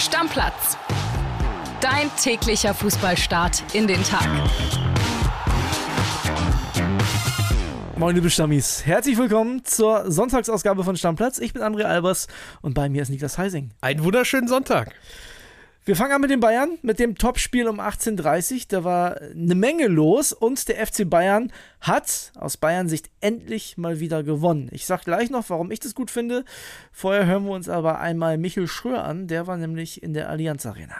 Stammplatz. Dein täglicher Fußballstart in den Tag. Moin, liebe Stammis. Herzlich willkommen zur Sonntagsausgabe von Stammplatz. Ich bin André Albers und bei mir ist Niklas Heising. Einen wunderschönen Sonntag. Wir fangen an mit den Bayern, mit dem Topspiel um 18.30 Uhr. Da war eine Menge los und der FC Bayern hat aus Bayern Sicht endlich mal wieder gewonnen. Ich sag gleich noch, warum ich das gut finde. Vorher hören wir uns aber einmal Michel Schröer an. Der war nämlich in der Allianz Arena.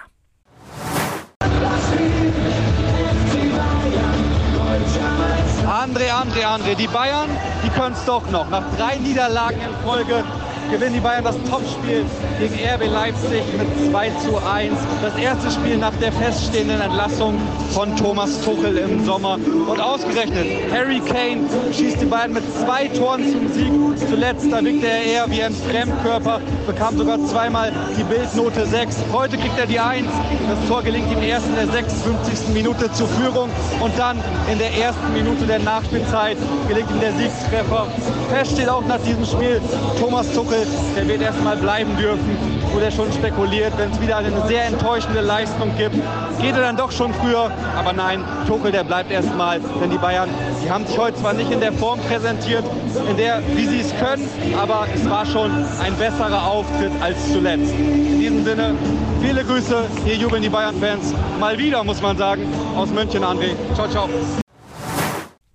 André, André, André, die Bayern, die können es doch noch. Nach drei Niederlagen in Folge gewinnen die Bayern das Topspiel gegen RB Leipzig mit 2 zu 1. Das erste Spiel nach der feststehenden Entlassung von Thomas Tuchel im Sommer. Und ausgerechnet, Harry Kane schießt die Bayern mit zwei Toren zum Sieg. Zuletzt, da wirkte er eher wie ein Fremdkörper, bekam sogar zweimal die Bildnote 6. Heute kriegt er die 1. Das Tor gelingt ihm erst in der 56. Minute zur Führung und dann in der ersten Minute der Nachspielzeit gelingt ihm der Siegstreffer. Fest steht auch nach diesem Spiel, Thomas Tuchel der wird erstmal bleiben dürfen. Wurde schon spekuliert, wenn es wieder eine sehr enttäuschende Leistung gibt, geht er dann doch schon früher. Aber nein, Tuchel, der bleibt erstmal, denn die Bayern, die haben sich heute zwar nicht in der Form präsentiert, in der, wie sie es können, aber es war schon ein besserer Auftritt als zuletzt. In diesem Sinne, viele Grüße, hier jubeln die Bayern-Fans. Mal wieder, muss man sagen, aus München, André. Ciao, ciao.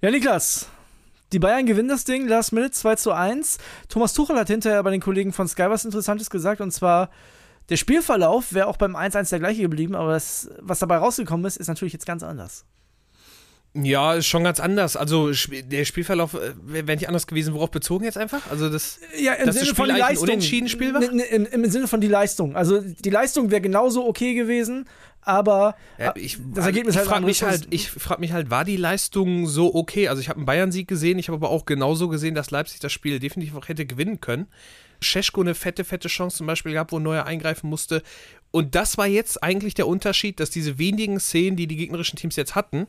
Ja, Niklas, die Bayern gewinnen das Ding, last minute 2 zu 1. Thomas Tuchel hat hinterher bei den Kollegen von Sky was Interessantes gesagt und zwar, der Spielverlauf wäre auch beim 1-1 der gleiche geblieben, aber das, was dabei rausgekommen ist, ist natürlich jetzt ganz anders. Ja, ist schon ganz anders. Also der Spielverlauf äh, wäre nicht anders gewesen. Worauf bezogen jetzt einfach? Also das, ja, im Sinne das von die Leistung. unentschieden Spiel war? Im, im, Im Sinne von die Leistung. Also die Leistung wäre genauso okay gewesen, aber Ja, ich, das Ergebnis ich halt frage anderes mich halt, ich frage mich halt, war die Leistung so okay? Also ich habe einen Bayern-Sieg gesehen, ich habe aber auch genauso gesehen, dass Leipzig das Spiel definitiv auch hätte gewinnen können. Scheschko eine fette, fette Chance zum Beispiel gehabt, wo Neuer eingreifen musste. Und das war jetzt eigentlich der Unterschied, dass diese wenigen Szenen, die die gegnerischen Teams jetzt hatten,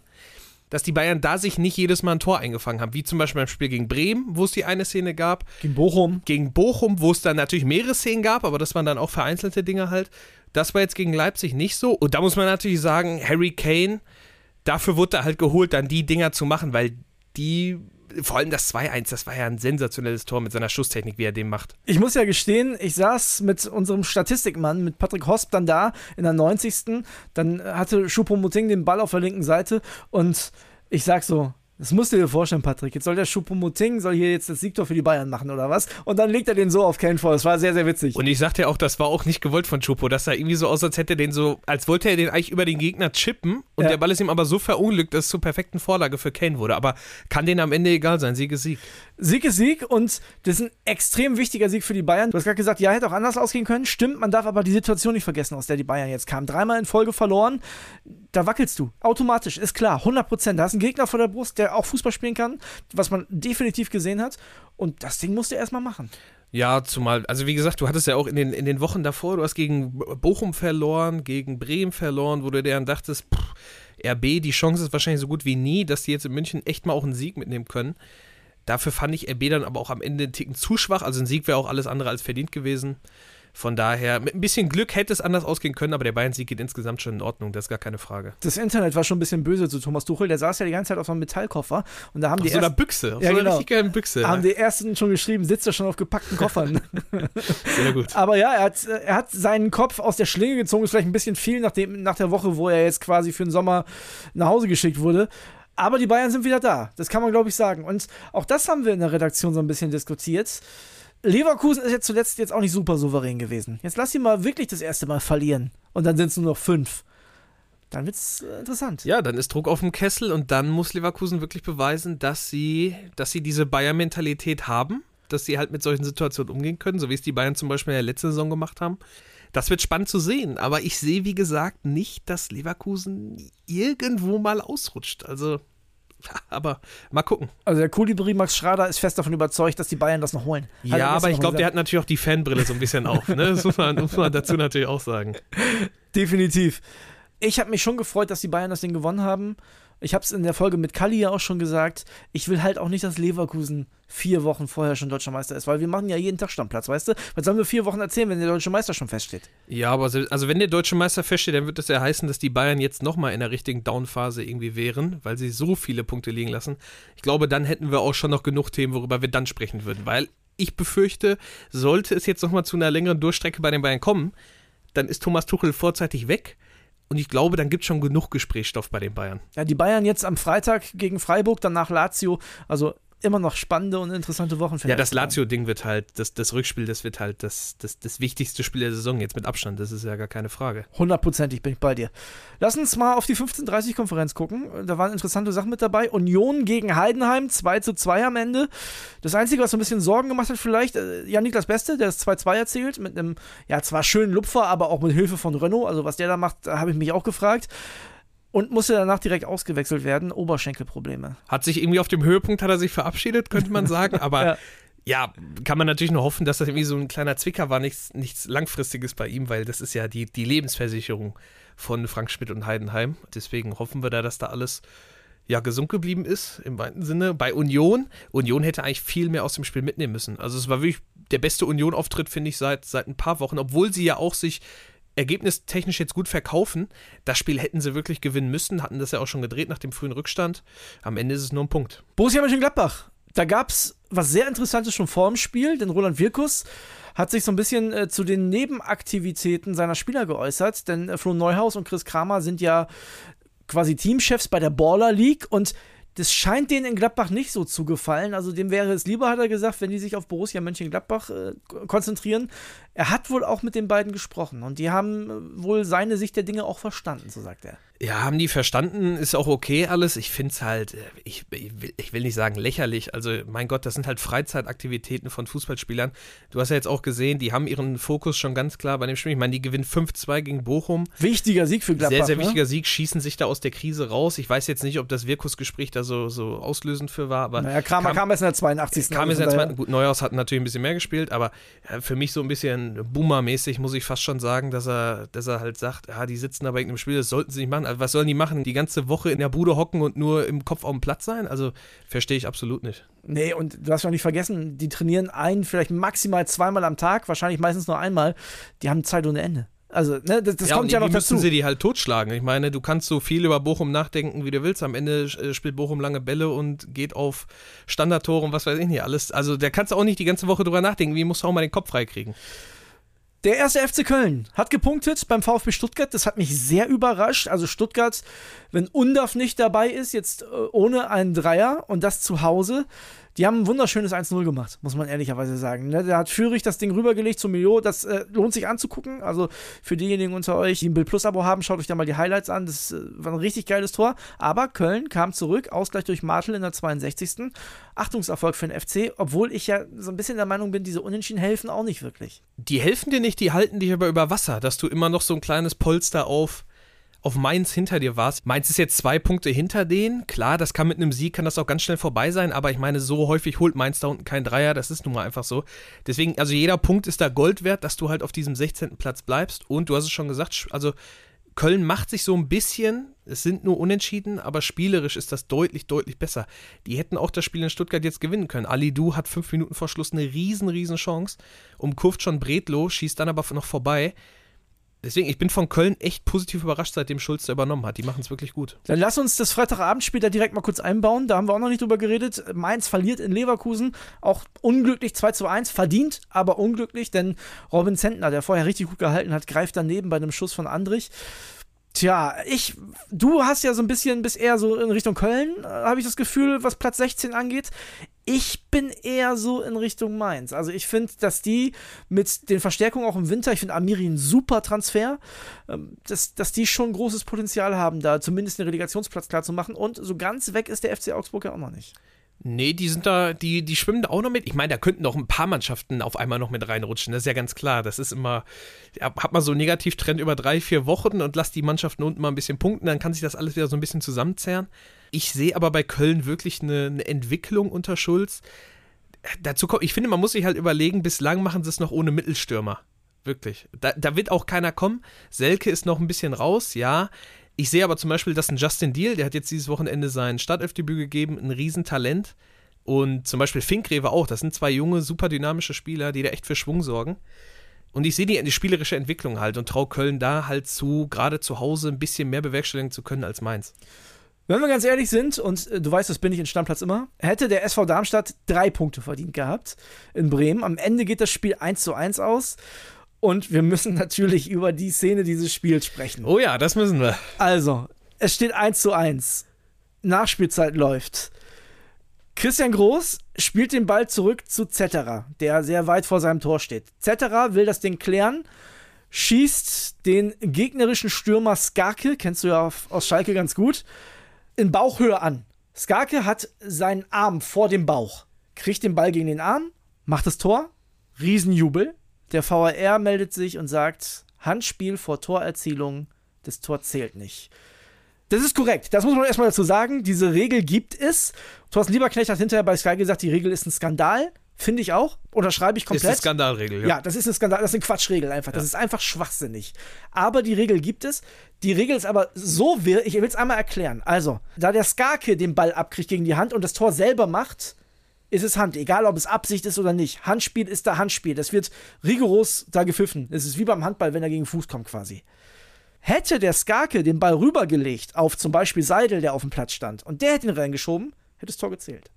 dass die Bayern da sich nicht jedes Mal ein Tor eingefangen haben. Wie zum Beispiel beim Spiel gegen Bremen, wo es die eine Szene gab. gegen Bochum. Gegen Bochum, wo es dann natürlich mehrere Szenen gab, aber das waren dann auch vereinzelte Dinge halt. Das war jetzt gegen Leipzig nicht so. Und da muss man natürlich sagen, Harry Kane, dafür wurde er halt geholt, dann die Dinger zu machen, weil die, vor allem das 2-1, das war ja ein sensationelles Tor mit seiner Schusstechnik, wie er den macht. Ich muss ja gestehen, ich saß mit unserem Statistikmann, mit Patrick Hosp, dann da in der 90. Dann hatte Choupo-Moting den Ball auf der linken Seite und ich sag so, das musst du dir vorstellen, Patrick. Jetzt soll der Choupo-Moting, soll hier jetzt das Siegtor für die Bayern machen oder was? Und dann legt er den so auf Kane vor. Das war sehr, sehr witzig. Und ich sagte ja auch, das war auch nicht gewollt von Chupo. Das sah irgendwie so aus, als hätte er den so, als wollte er den eigentlich über den Gegner chippen und Ja. der Ball ist ihm aber so verunglückt, dass es zur perfekten Vorlage für Kane wurde. Aber kann denen am Ende egal sein. Sieg ist Sieg. Sieg ist Sieg und das ist ein extrem wichtiger Sieg für die Bayern. Du hast gerade gesagt, ja, hätte auch anders ausgehen können. Stimmt, man darf aber die Situation nicht vergessen, aus der die Bayern jetzt kamen. Dreimal in Folge verloren. Da wackelst du. Automatisch, ist klar. 100 Prozent. Da hast einen Gegner vor der Brust, der auch Fußball spielen kann, was man definitiv gesehen hat. Und das Ding musst du erstmal machen. Ja, zumal, also wie gesagt, du hattest ja auch in den, in den Wochen davor, du hast gegen Bochum verloren, gegen Bremen verloren, wo du dir dann dachtest, pff, RB, die Chance ist wahrscheinlich so gut wie nie, dass die jetzt in München echt mal auch einen Sieg mitnehmen können. Dafür fand ich RB dann aber auch am Ende einen Ticken zu schwach, also ein Sieg wäre auch alles andere als verdient gewesen. Von daher, mit ein bisschen Glück hätte es anders ausgehen können, aber der Bayern-Sieg geht insgesamt schon in Ordnung, das ist gar keine Frage. Das Internet war schon ein bisschen böse zu Thomas Tuchel. Der saß ja die ganze Zeit auf so einem Metallkoffer und da haben Auf die so einer Büchse, auf Ja, so einer genau. richtig geilen Büchse. haben die ersten schon geschrieben, sitzt er schon auf gepackten Koffern. Sehr gut. Aber ja, er hat, er hat seinen Kopf aus der Schlinge gezogen. Ist vielleicht ein bisschen viel nach, dem, nach der Woche, wo er jetzt quasi für den Sommer nach Hause geschickt wurde. Aber die Bayern sind wieder da. Das kann man, glaube ich, sagen. Und auch das haben wir in der Redaktion so ein bisschen diskutiert. Leverkusen ist jetzt zuletzt jetzt auch nicht super souverän gewesen. Jetzt lass sie mal wirklich das erste Mal verlieren. Und dann sind es nur noch fünf. Dann wird's äh, interessant. Ja, dann ist Druck auf dem Kessel und dann muss Leverkusen wirklich beweisen, dass sie, dass sie diese Bayern-Mentalität haben, dass sie halt mit solchen Situationen umgehen können, so wie es die Bayern zum Beispiel in der letzten Saison gemacht haben. Das wird spannend zu sehen, aber ich sehe, wie gesagt, nicht, dass Leverkusen irgendwo mal ausrutscht. Also, aber mal gucken. Also der Kolibri Max Schrader ist fest davon überzeugt, dass die Bayern das noch holen. Hat Ja, aber ich glaube, der hat natürlich auch die Fanbrille so ein bisschen auf. Ne? Das muss man, muss man dazu natürlich auch sagen. Definitiv. Ich habe mich schon gefreut, dass die Bayern das Ding gewonnen haben. Ich habe es in der Folge mit Kalli ja auch schon gesagt, ich will halt auch nicht, dass Leverkusen vier Wochen vorher schon deutscher Meister ist, weil wir machen ja jeden Tag Stammplatz, weißt du? Was sollen wir vier Wochen erzählen, wenn der deutsche Meister schon feststeht? Ja, aber also wenn der deutsche Meister feststeht, dann wird das ja heißen, dass die Bayern jetzt nochmal in der richtigen Downphase irgendwie wären, weil sie so viele Punkte liegen lassen. Ich glaube, dann hätten wir auch schon noch genug Themen, worüber wir dann sprechen würden, weil ich befürchte, sollte es jetzt nochmal zu einer längeren Durchstrecke bei den Bayern kommen, dann ist Thomas Tuchel vorzeitig weg und ich glaube, dann gibt es schon genug Gesprächsstoff bei den Bayern. Ja, die Bayern jetzt am Freitag gegen Freiburg, danach Lazio. Also immer noch spannende und interessante Wochen. Ja, das Lazio-Ding wird halt, das, das Rückspiel, das wird halt das, das, das wichtigste Spiel der Saison jetzt mit Abstand. Das ist ja gar keine Frage. Hundertprozentig bin ich bei dir. Lass uns mal auf die 15.30-Konferenz gucken. Da waren interessante Sachen mit dabei. Union gegen Heidenheim, 2 zu 2 am Ende. Das Einzige, was so ein bisschen Sorgen gemacht hat, vielleicht, äh, Jan-Niklas Beste, der das 2-2 erzählt, mit einem, ja, zwar schönen Lupfer, aber auch mit Hilfe von Renault. Also, was der da macht, habe ich mich auch gefragt und musste danach direkt ausgewechselt werden. Oberschenkelprobleme. Hat sich irgendwie auf dem Höhepunkt hat er sich verabschiedet, könnte man sagen, aber ja. ja. kann man natürlich nur hoffen, dass das irgendwie so ein kleiner Zwicker war, nichts, nichts Langfristiges bei ihm, weil das ist ja die, die Lebensversicherung von Frank Schmidt und Heidenheim. Deswegen hoffen wir da, dass da alles ja, gesund geblieben ist, im weiten Sinne. Bei Union, Union hätte eigentlich viel mehr aus dem Spiel mitnehmen müssen. Also es war wirklich der beste Union-Auftritt, finde ich, seit, seit ein paar Wochen, obwohl sie ja auch sich ergebnistechnisch jetzt gut verkaufen. Das Spiel hätten sie wirklich gewinnen müssen, hatten das ja auch schon gedreht nach dem frühen Rückstand. Am Ende ist es nur ein Punkt. Borussia Mönchengladbach. Da gab es was sehr Interessantes schon vor dem Spiel, denn Roland Wirkus hat sich so ein bisschen äh, zu den Nebenaktivitäten seiner Spieler geäußert, denn äh, Flo Neuhaus und Chris Kramer sind ja quasi Teamchefs bei der Baller League und das scheint denen in Gladbach nicht so zu gefallen. Also dem wäre es lieber, hat er gesagt, wenn die sich auf Borussia Mönchengladbach äh, konzentrieren. Er hat wohl auch mit den beiden gesprochen und die haben äh, wohl seine Sicht der Dinge auch verstanden, so sagt er. Ja, haben die verstanden, ist auch okay alles. Ich finde es halt, äh, ich, ich, will nicht sagen lächerlich. Also, mein Gott, das sind halt Freizeitaktivitäten von Fußballspielern. Du hast ja jetzt auch gesehen, die haben ihren Fokus schon ganz klar bei dem Spiel. Ich meine, die gewinnen 5-2 gegen Bochum. Wichtiger Sieg für Gladbach. Sehr, sehr ne? wichtiger Sieg, schießen sich da aus der Krise raus. Ich weiß jetzt nicht, ob das Wirkusgespräch da so, so auslösend für war, aber. Naja, Kramer kam, kam erst in der 82. Kam jetzt in der 82. Gut, Neuhaus hat natürlich ein bisschen mehr gespielt, aber für mich so ein bisschen Boomer-mäßig muss ich fast schon sagen, dass er, dass er halt sagt, ja, die sitzen da bei irgendeinem Spiel, das sollten sie nicht machen. Also, was sollen die machen? die ganze Woche in der Bude hocken und nur im Kopf auf dem Platz sein? Also verstehe ich absolut nicht. Nee, und du hast ja nicht vergessen, die trainieren ein, vielleicht maximal zweimal am Tag, wahrscheinlich meistens nur einmal. Die haben Zeit ohne Ende. Also, ne, das, das ja, kommt ja noch dazu. müssen sie die halt totschlagen. Ich meine, du kannst so viel über Bochum nachdenken, wie du willst. Am Ende äh, spielt Bochum lange Bälle und geht auf Standardtore und was weiß ich nicht alles. Also, da kannst du auch nicht die ganze Woche drüber nachdenken. Wie musst du auch mal den Kopf freikriegen? Der erste FC Köln hat gepunktet beim VfB Stuttgart. Das hat mich sehr überrascht. Also Stuttgart, wenn Undaf nicht dabei ist, jetzt äh, ohne einen Dreier und das zu Hause, die haben ein wunderschönes 1-0 gemacht, muss man ehrlicherweise sagen. Ne? Da hat Führig das Ding rübergelegt zu Mio. Das äh, lohnt sich anzugucken. Also für diejenigen unter euch, die ein Bild Plus Abo haben, schaut euch da mal die Highlights an. Das äh, war ein richtig geiles Tor. Aber Köln kam zurück, Ausgleich durch Martel in der 62. Achtungserfolg für den FC, obwohl ich ja so ein bisschen der Meinung bin, diese Unentschieden helfen auch nicht wirklich. Die helfen dir nicht, die halten dich aber über Wasser, dass du immer noch so ein kleines Polster auf auf Mainz hinter dir warst. Mainz ist jetzt zwei Punkte hinter denen. Klar, das kann mit einem Sieg, kann das auch ganz schnell vorbei sein, aber ich meine, so häufig holt Mainz da unten kein Dreier, das ist nun mal einfach so. Deswegen, also jeder Punkt ist da Gold wert, dass du halt auf diesem 16. Platz bleibst und du hast es schon gesagt, also Köln macht sich so ein bisschen, es sind nur Unentschieden, aber spielerisch ist das deutlich, deutlich besser. Die hätten auch das Spiel in Stuttgart jetzt gewinnen können. Ali Du hat fünf Minuten vor Schluss eine riesen, riesen Chance, umkurvt schon Bredlo, schießt dann aber noch vorbei. Deswegen, ich bin von Köln echt positiv überrascht, seitdem Schulz da übernommen hat. Die machen es wirklich gut. Dann lass uns das Freitagabendspiel da direkt mal kurz einbauen. Da haben wir auch noch nicht drüber geredet. Mainz verliert in Leverkusen. Auch unglücklich 2 zu 1. Verdient, aber unglücklich, denn Robin Zentner, der vorher richtig gut gehalten hat, greift daneben bei einem Schuss von Andrich. Tja, ich, du hast ja so ein bisschen bis eher so in Richtung Köln, äh, habe ich das Gefühl, was Platz 16 angeht. Ich bin eher so in Richtung Mainz. Also ich finde, dass die mit den Verstärkungen auch im Winter, ich finde Amiri ein super Transfer, ähm, dass, dass die schon großes Potenzial haben, da zumindest einen Relegationsplatz klar zu machen. Und so ganz weg ist der FC Augsburg ja auch noch nicht. Nee, die sind da, die, die schwimmen da auch noch mit. Ich meine, da könnten noch ein paar Mannschaften auf einmal noch mit reinrutschen. Das ist ja ganz klar. Das ist immer, hat man so einen Negativtrend über drei, vier Wochen und lasst die Mannschaften unten mal ein bisschen punkten, dann kann sich das alles wieder so ein bisschen zusammenzerren. Ich sehe aber bei Köln wirklich eine, eine Entwicklung unter Schulz. Dazu kommt, ich finde, man muss sich halt überlegen, bislang machen sie es noch ohne Mittelstürmer. Wirklich. Da, da wird auch keiner kommen. Selke ist noch ein bisschen raus, ja Ich sehe aber zum Beispiel, dass ein Justin Deal, der hat jetzt dieses Wochenende sein Startelfdebüt gegeben, ein Riesentalent. Und zum Beispiel Finkgreve auch. Das sind zwei junge, super dynamische Spieler, die da echt für Schwung sorgen. Und ich sehe die, die spielerische Entwicklung halt und traue Köln da halt zu, gerade zu Hause ein bisschen mehr bewerkstelligen zu können als Mainz. Wenn wir ganz ehrlich sind, und äh, du weißt, das bin ich in Stammplatz immer, hätte der SV Darmstadt drei Punkte verdient gehabt in Bremen. Am Ende geht das Spiel 1 zu 1 aus. Und wir müssen natürlich über die Szene dieses Spiels sprechen. Oh ja, das müssen wir. Also, es steht 1 zu 1. Nachspielzeit läuft. Christian Groß spielt den Ball zurück zu Zetterer, der sehr weit vor seinem Tor steht. Zetterer will das Ding klären, schießt den gegnerischen Stürmer Skarke, kennst du ja aus Schalke ganz gut, in Bauchhöhe an. Skarke hat seinen Arm vor dem Bauch, kriegt den Ball gegen den Arm, macht das Tor, Riesenjubel. Der VAR meldet sich und sagt, Handspiel vor Torerzielung, das Tor zählt nicht. Das ist korrekt. Das muss man erstmal dazu sagen. Diese Regel gibt es. Thorsten Lieberknecht hat hinterher bei Sky gesagt, die Regel ist ein Skandal. Finde ich auch. Unterschreibe ich komplett. Das ist eine Skandalregel, ja. Ja, das ist eine Skandal, das ist eine Quatschregel einfach. Ja. Das ist einfach schwachsinnig. Aber die Regel gibt es. Die Regel ist aber so wirr, ich will es einmal erklären. Also, da der Skarke den Ball abkriegt gegen die Hand und das Tor selber macht, ist es Hand. Egal, ob es Absicht ist oder nicht. Handspiel ist da Handspiel. Das wird rigoros da gepfiffen. Es ist wie beim Handball, wenn er gegen Fuß kommt quasi. Hätte der Skarke den Ball rübergelegt auf zum Beispiel Seidel, der auf dem Platz stand, und der hätte ihn reingeschoben, hätte das Tor gezählt.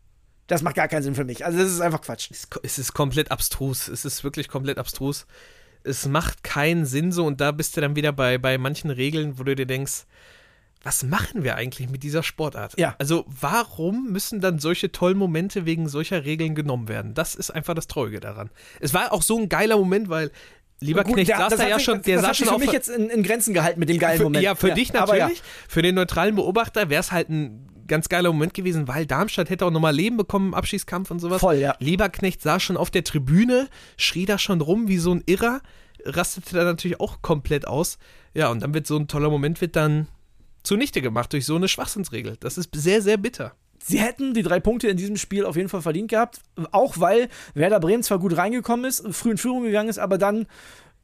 Das macht gar keinen Sinn für mich. Also, das ist einfach Quatsch. Es ist komplett abstrus. Es ist wirklich komplett abstrus. Es macht keinen Sinn so, und da bist du dann wieder bei, bei manchen Regeln, wo du dir denkst, was machen wir eigentlich mit dieser Sportart? Ja. Also, warum müssen dann solche tollen Momente wegen solcher Regeln genommen werden? Das ist einfach das Traurige daran. Es war auch so ein geiler Moment, weil Lieber Gut, Knecht saß da ja schon, der das saß schon für mich jetzt in, in, Grenzen gehalten mit dem geilen Moment. Ja, für ja, dich natürlich. Ja. Für den neutralen Beobachter wäre es halt ein ganz geiler Moment gewesen, weil Darmstadt hätte auch nochmal Leben bekommen im Abschießkampf und sowas. Voll, ja. Lieberknecht saß schon auf der Tribüne, schrie da schon rum wie so ein Irrer, rastete da natürlich auch komplett aus. Ja, und dann wird so ein toller Moment wird dann zunichte gemacht durch so eine Schwachsinnsregel. Das ist sehr, sehr bitter sie hätten die drei Punkte in diesem Spiel auf jeden Fall verdient gehabt. Auch weil Werder Bremen zwar gut reingekommen ist, früh in Führung gegangen ist, aber dann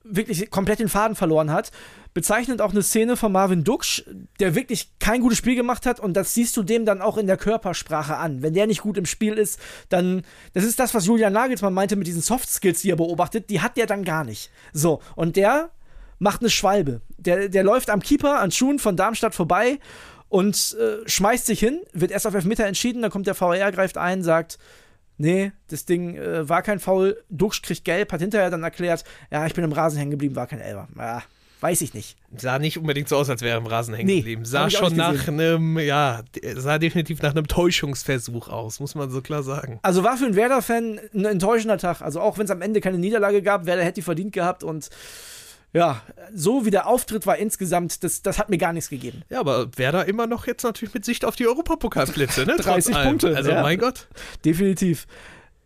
wirklich komplett den Faden verloren hat. Bezeichnend auch eine Szene von Marvin Duksch, der wirklich kein gutes Spiel gemacht hat und das siehst du dem dann auch in der Körpersprache an. Wenn der nicht gut im Spiel ist, dann, das ist das, was Julian Nagelsmann meinte mit diesen Soft Skills, die er beobachtet, die hat der dann gar nicht. So, und der macht eine Schwalbe. Der, der läuft am Keeper, an Schuhen von Darmstadt vorbei und äh, schmeißt sich hin, wird erst auf Elfmeter entschieden, dann kommt der VR, greift ein, sagt, nee, das Ding äh, war kein Foul, Duxch kriegt gelb, hat hinterher dann erklärt, ja, ich bin im Rasen hängen geblieben, war kein Elber. Ja, weiß ich nicht. Sah nicht unbedingt so aus, als wäre er im Rasen hängen nee, geblieben. Sah schon nach einem, ja, sah definitiv nach einem Täuschungsversuch aus, muss man so klar sagen. Also war für einen Werder-Fan ein enttäuschender Tag. Also auch wenn es am Ende keine Niederlage gab, Werder hätte die verdient gehabt und ja, so wie der Auftritt war insgesamt, das, das hat mir gar nichts gegeben. Ja, aber Werder immer noch jetzt natürlich mit Sicht auf die Europapokalplätze, ne? 30 Punkte. Also, ja. mein Gott. Definitiv.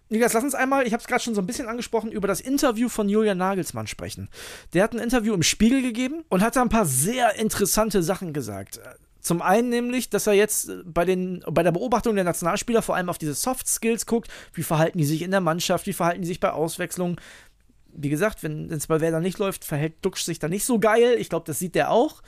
Niklas, lass uns einmal, ich habe es gerade schon so ein bisschen angesprochen, über das Interview von Julian Nagelsmann sprechen. Der hat ein Interview im Spiegel gegeben und hat da ein paar sehr interessante Sachen gesagt. Zum einen nämlich, dass er jetzt bei, den, bei der Beobachtung der Nationalspieler vor allem auf diese Soft Skills guckt. Wie verhalten die sich in der Mannschaft? Wie verhalten die sich bei Auswechslungen? Wie gesagt, wenn es bei Werder nicht läuft, verhält Duxch sich da nicht so geil. Ich glaube, das sieht der auch.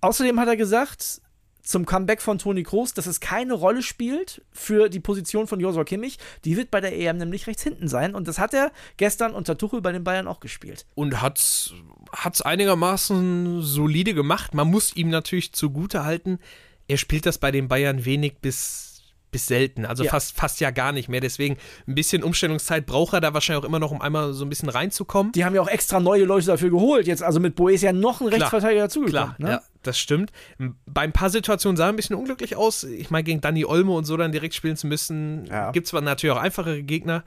Außerdem hat er gesagt, zum Comeback von Toni Kroos, dass es keine Rolle spielt für die Position von Josua Kimmich. Die wird bei der EM nämlich rechts hinten sein. Und das hat er gestern unter Tuchel bei den Bayern auch gespielt. Und hat es einigermaßen solide gemacht. Man muss ihm natürlich zugute halten, er spielt das bei den Bayern wenig bis bis selten, also ja. fast, fast ja gar nicht mehr. Deswegen ein bisschen Umstellungszeit braucht er da wahrscheinlich auch immer noch, um einmal so ein bisschen reinzukommen. Die haben ja auch extra neue Leute dafür geholt. Jetzt, also mit Boe ist ja noch ein Rechtsverteidiger dazugekommen. Klar, ne? ja, das stimmt. Bei ein paar Situationen sah er ein bisschen unglücklich aus. Ich meine, gegen Danny Olmo und so dann direkt spielen zu müssen, ja. gibt es zwar natürlich auch einfachere Gegner.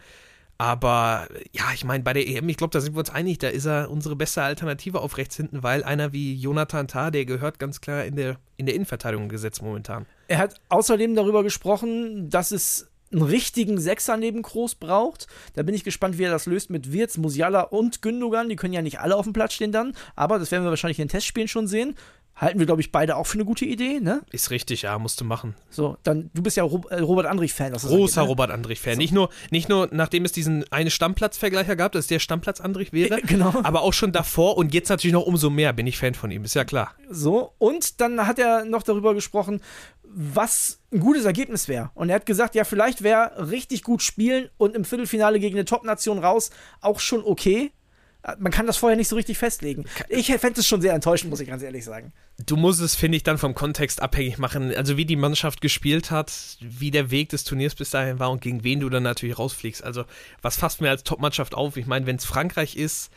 Aber ja, ich meine, bei der EM, ich glaube, da sind wir uns einig, da ist er unsere beste Alternative auf rechts hinten, weil einer wie Jonathan Tah, der gehört ganz klar in der, in der Innenverteidigung gesetzt momentan. Er hat außerdem darüber gesprochen, dass es einen richtigen Sechser neben Groß braucht. Da bin ich gespannt, wie er das löst mit Wirtz, Musiala und Gündogan. Die können ja nicht alle auf dem Platz stehen dann, aber das werden wir wahrscheinlich in den Testspielen schon sehen. Halten wir, glaube ich, beide auch für eine gute Idee, ne? Ist richtig, ja, musst du machen. So, dann, du bist ja Ro äh, Robert Andrich-Fan. Großer angeht, ne? Robert Andrich-Fan. Nicht, nur, nicht nur, nachdem es diesen einen Stammplatz-Vergleicher gab, dass der Stammplatz Andrich wäre, Genau. aber auch schon davor und jetzt natürlich noch umso mehr bin ich Fan von ihm, ist ja klar. So, und dann hat er noch darüber gesprochen, was ein gutes Ergebnis wäre. Und er hat gesagt, ja, vielleicht wäre richtig gut spielen und im Viertelfinale gegen eine Top-Nation raus auch schon okay. Man kann das vorher nicht so richtig festlegen. Ich fände es schon sehr enttäuschend, muss ich ganz ehrlich sagen. Du musst es, finde ich, dann vom Kontext abhängig machen. Also wie die Mannschaft gespielt hat, wie der Weg des Turniers bis dahin war und gegen wen du dann natürlich rausfliegst. Also was fasst mir als Top-Mannschaft auf? Ich meine, wenn es Frankreich ist,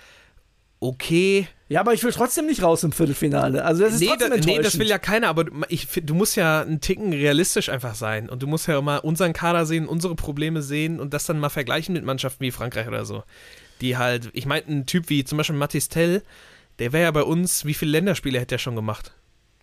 okay. Ja, aber ich will trotzdem nicht raus im Viertelfinale. Also das ist Nee, trotzdem da, nee, das will ja keiner, aber du- ich, du musst ja einen Ticken realistisch einfach sein. Und du musst ja mal unseren Kader sehen, unsere Probleme sehen und das dann mal vergleichen mit Mannschaften wie Frankreich oder so. Die halt, ich meine, ein Typ wie zum Beispiel Mathis Tell, der wäre ja bei uns, wie viele Länderspiele hätte er schon gemacht?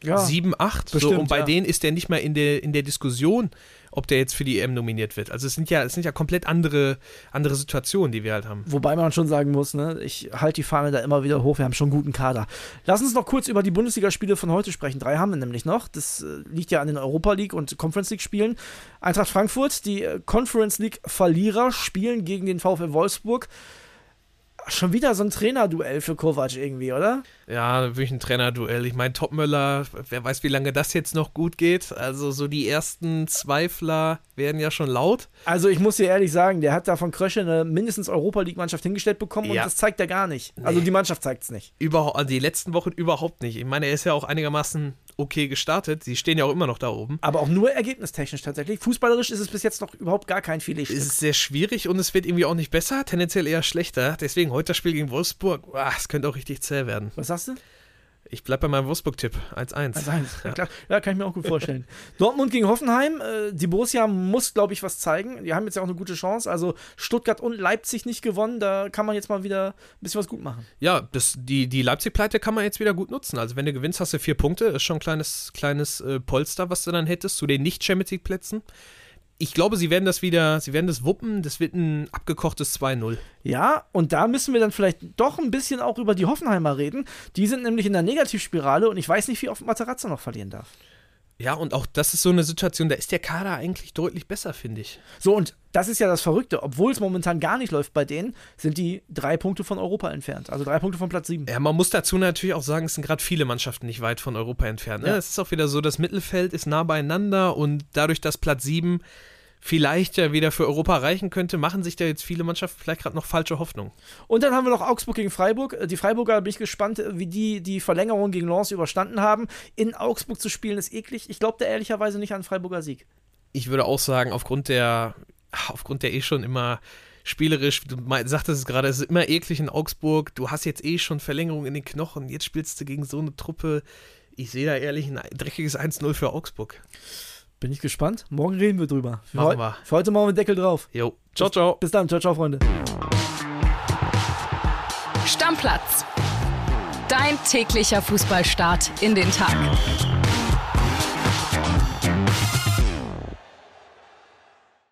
ja. Sieben, acht? so, Bestimmt, und bei ja. denen ist der nicht mal in der, in der Diskussion, ob der jetzt für die EM nominiert wird. Also es sind ja, es sind ja komplett andere, andere Situationen, die wir halt haben. Wobei man schon sagen muss, ne, ich halte die Fahne da immer wieder hoch. Wir haben schon einen guten Kader. Lass uns noch kurz über die Bundesligaspiele von heute sprechen. Drei haben wir nämlich noch. Das äh, liegt ja an den Europa League und Conference League Spielen. Eintracht Frankfurt, die äh, Conference League Verlierer, spielen gegen den VfL Wolfsburg. Schon wieder so ein Trainerduell für Kovac irgendwie, oder? Ja, wirklich ein Trainerduell. Ich meine, Topmöller, wer weiß, wie lange das jetzt noch gut geht. Also so die ersten Zweifler werden ja schon laut. Also ich muss dir ehrlich sagen, der hat da von Krösche eine mindestens Europa League Mannschaft hingestellt bekommen und Ja. das zeigt er gar nicht. Also Nee. die Mannschaft zeigt es nicht. Überhaupt, also die letzten Wochen überhaupt nicht. Ich meine, er ist ja auch einigermaßen okay gestartet. Sie stehen ja auch immer noch da oben. Aber auch nur ergebnistechnisch tatsächlich. Fußballerisch ist es bis jetzt noch überhaupt gar kein Filetstück. Es ist sehr schwierig und es wird irgendwie auch nicht besser, tendenziell eher schlechter. Deswegen heute das Spiel gegen Wolfsburg, es könnte auch richtig zäh werden. Was sagst du? Ich bleib bei meinem Wolfsburg-Tipp, 1-1. Also eins. Ja. klar. ja, kann ich mir auch gut vorstellen. Dortmund gegen Hoffenheim. Äh, die Borussia muss, glaube ich, was zeigen. Die haben jetzt ja auch eine gute Chance. Also Stuttgart und Leipzig nicht gewonnen. Da kann man jetzt mal wieder ein bisschen was gut machen. Ja, das, die, die Leipzig-Pleite kann man jetzt wieder gut nutzen. Also wenn du gewinnst, hast du vier Punkte. Ist schon ein kleines, kleines äh, Polster, was du dann hättest zu den nicht-Champions League-Plätzen. Ich glaube, sie werden das wieder, sie werden das wuppen. Das wird ein abgekochtes 2-0. Ja, und da müssen wir dann vielleicht doch ein bisschen auch über die Hoffenheimer reden. Die sind nämlich in der Negativspirale und ich weiß nicht, wie oft Materazzo noch verlieren darf. Ja, und auch das ist so eine Situation, da ist der Kader eigentlich deutlich besser, finde ich. So, und das ist ja das Verrückte. Obwohl es momentan gar nicht läuft bei denen, sind die drei Punkte von Europa entfernt. Also drei Punkte von Platz sieben. Ja, man muss dazu natürlich auch sagen, es sind gerade viele Mannschaften nicht weit von Europa entfernt. Ne? Ja. Es ist auch wieder so, das Mittelfeld ist nah beieinander und dadurch, dass Platz 7 vielleicht ja wieder für Europa reichen könnte, machen sich da jetzt viele Mannschaften vielleicht gerade noch falsche Hoffnung. Und dann haben wir noch Augsburg gegen Freiburg. Äh, Die Freiburger bin ich gespannt, äh, wie die die Verlängerung gegen Lens überstanden haben. In Augsburg zu spielen ist eklig. Ich glaube da ehrlicherweise nicht an Freiburger Sieg. Ich würde auch sagen, aufgrund der, aufgrund der eh schon immer spielerisch, du sagtest es gerade, es ist immer eklig in Augsburg, du hast jetzt eh schon Verlängerung in den Knochen, jetzt spielst du gegen so eine Truppe. Ich sehe da ehrlich ein dreckiges 1-0 für Augsburg. Bin ich gespannt. Morgen reden wir drüber. Für, Machen wir. für heute machen wir den Deckel drauf. Jo, ciao, ciao. Bis dann. Ciao, ciao, Freunde. Stammplatz. Dein täglicher Fußballstart in den Tag.